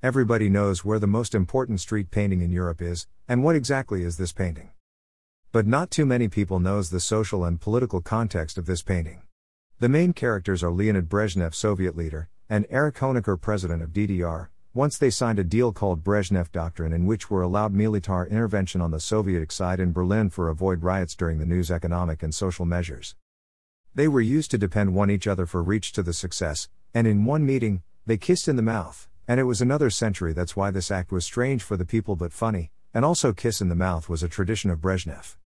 Everybody knows where the most important street painting in Europe is, and what exactly is this painting. But not too many people knows the social and political context of this painting. The main characters are Leonid Brezhnev, Soviet leader, and Erich Honecker, president of DDR. Once they signed a deal called Brezhnev Doctrine in which were allowed military intervention on the Soviet side in Berlin for avoid riots during the news economic and social measures. They were used to depend one each other for reach to the success, and in one meeting, they kissed in the mouth, and it was another century that's why this act was strange for the people but funny, and also kiss in the mouth was a tradition of Brezhnev.